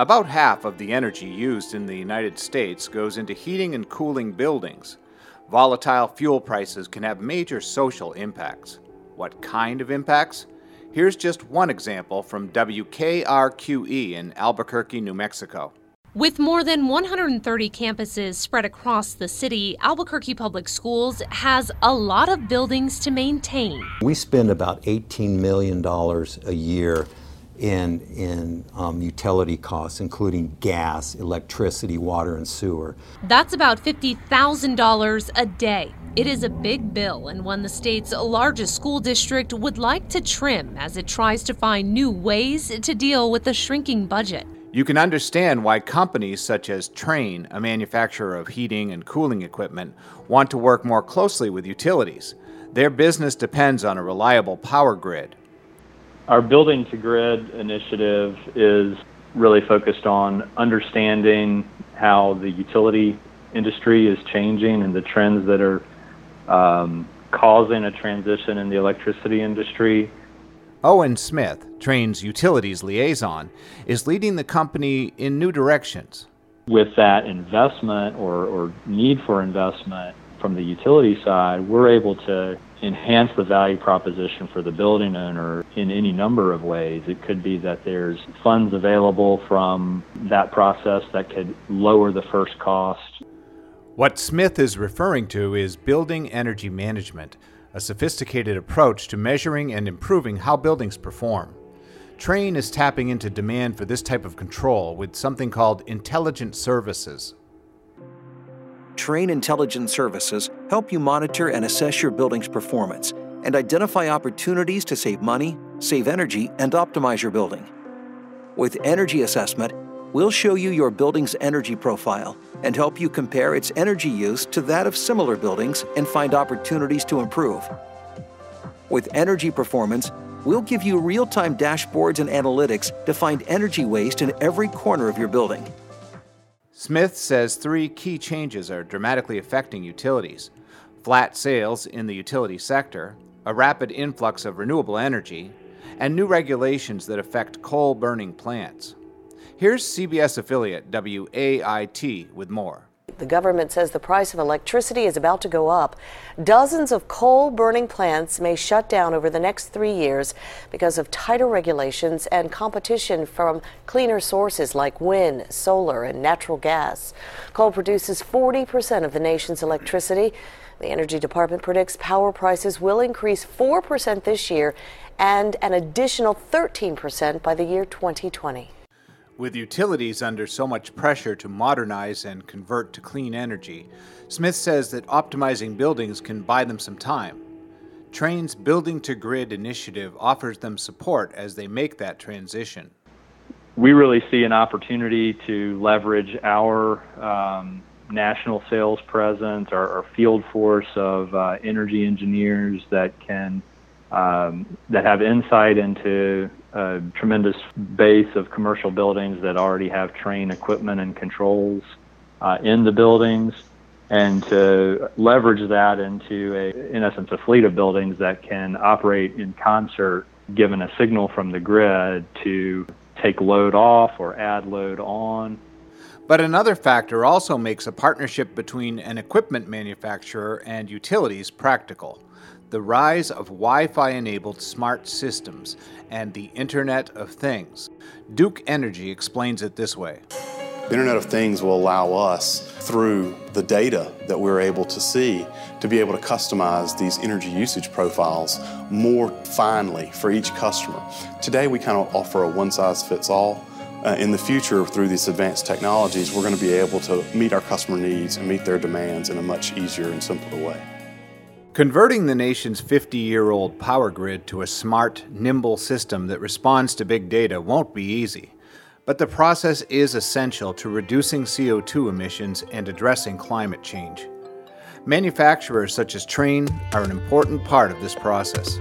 About half of the energy used in the United States goes into heating and cooling buildings. Volatile fuel prices can have major social impacts. What kind of impacts? Here's just one example from WKRQE in Albuquerque, New Mexico. With more than 130 campuses spread across the city, Albuquerque Public Schools has a lot of buildings to maintain. We spend about $18 million a year in, in um, utility costs, including gas, electricity, water, and sewer. That's about $50,000 a day. It is a big bill and one the state's largest school district would like to trim as it tries to find new ways to deal with the shrinking budget. You can understand why companies such as Trane, a manufacturer of heating and cooling equipment, want to work more closely with utilities. Their business depends on a reliable power grid. Our building to grid initiative is really focused on understanding how the utility industry is changing and the trends that are um, causing a transition in the electricity industry Owen Smith, Trane's utilities liaison, is leading the company in new directions. With that investment or, or need for investment from the utility side, we're able to enhance the value proposition for the building owner in any number of ways. It could be that there's funds available from that process that could lower the first cost. What Smith is referring to is building energy management a sophisticated approach to measuring and improving how buildings perform. Trane is tapping into demand for this type of control with something called intelligent services. Trane Intelligent Services help you monitor and assess your building's performance and identify opportunities to save money, save energy, and optimize your building. With energy assessment, we'll show you your building's energy profile and help you compare its energy use to that of similar buildings and find opportunities to improve. With energy performance, we'll give you real time dashboards and analytics to find energy waste in every corner of your building. Smith says three key changes are dramatically affecting utilities flat sales in the utility sector, a rapid influx of renewable energy, and new regulations that affect coal burning plants. Here's CBS affiliate WAIT with more. The government says the price of electricity is about to go up. Dozens of coal burning plants may shut down over the next three years because of tighter regulations and competition from cleaner sources like wind, solar, and natural gas. Coal produces 40% of the nation's electricity. The Energy Department predicts power prices will increase 4% this year and an additional 13% by the year 2020. With utilities under so much pressure to modernize and convert to clean energy, Smith says that optimizing buildings can buy them some time. Trane's Building to Grid initiative offers them support as they make that transition. We really see an opportunity to leverage our um, national sales presence, our, our field force of uh, energy engineers that can um, that have insight into a tremendous base of commercial buildings that already have Trane equipment and controls uh, in the buildings, and to leverage that into a, in essence, a fleet of buildings that can operate in concert, given a signal from the grid to take load off or add load on. But another factor also makes a partnership between an equipment manufacturer and utilities practical the rise of Wi Fi enabled smart systems and the Internet of Things. Duke Energy explains it this way The Internet of Things will allow us, through the data that we're able to see, to be able to customize these energy usage profiles more finely for each customer. Today, we kind of offer a one size fits all. Uh, in the future, through these advanced technologies, we're going to be able to meet our customer needs and meet their demands in a much easier and simpler way. Converting the nation's 50 year old power grid to a smart, nimble system that responds to big data won't be easy. But the process is essential to reducing CO2 emissions and addressing climate change. Manufacturers such as Trane are an important part of this process.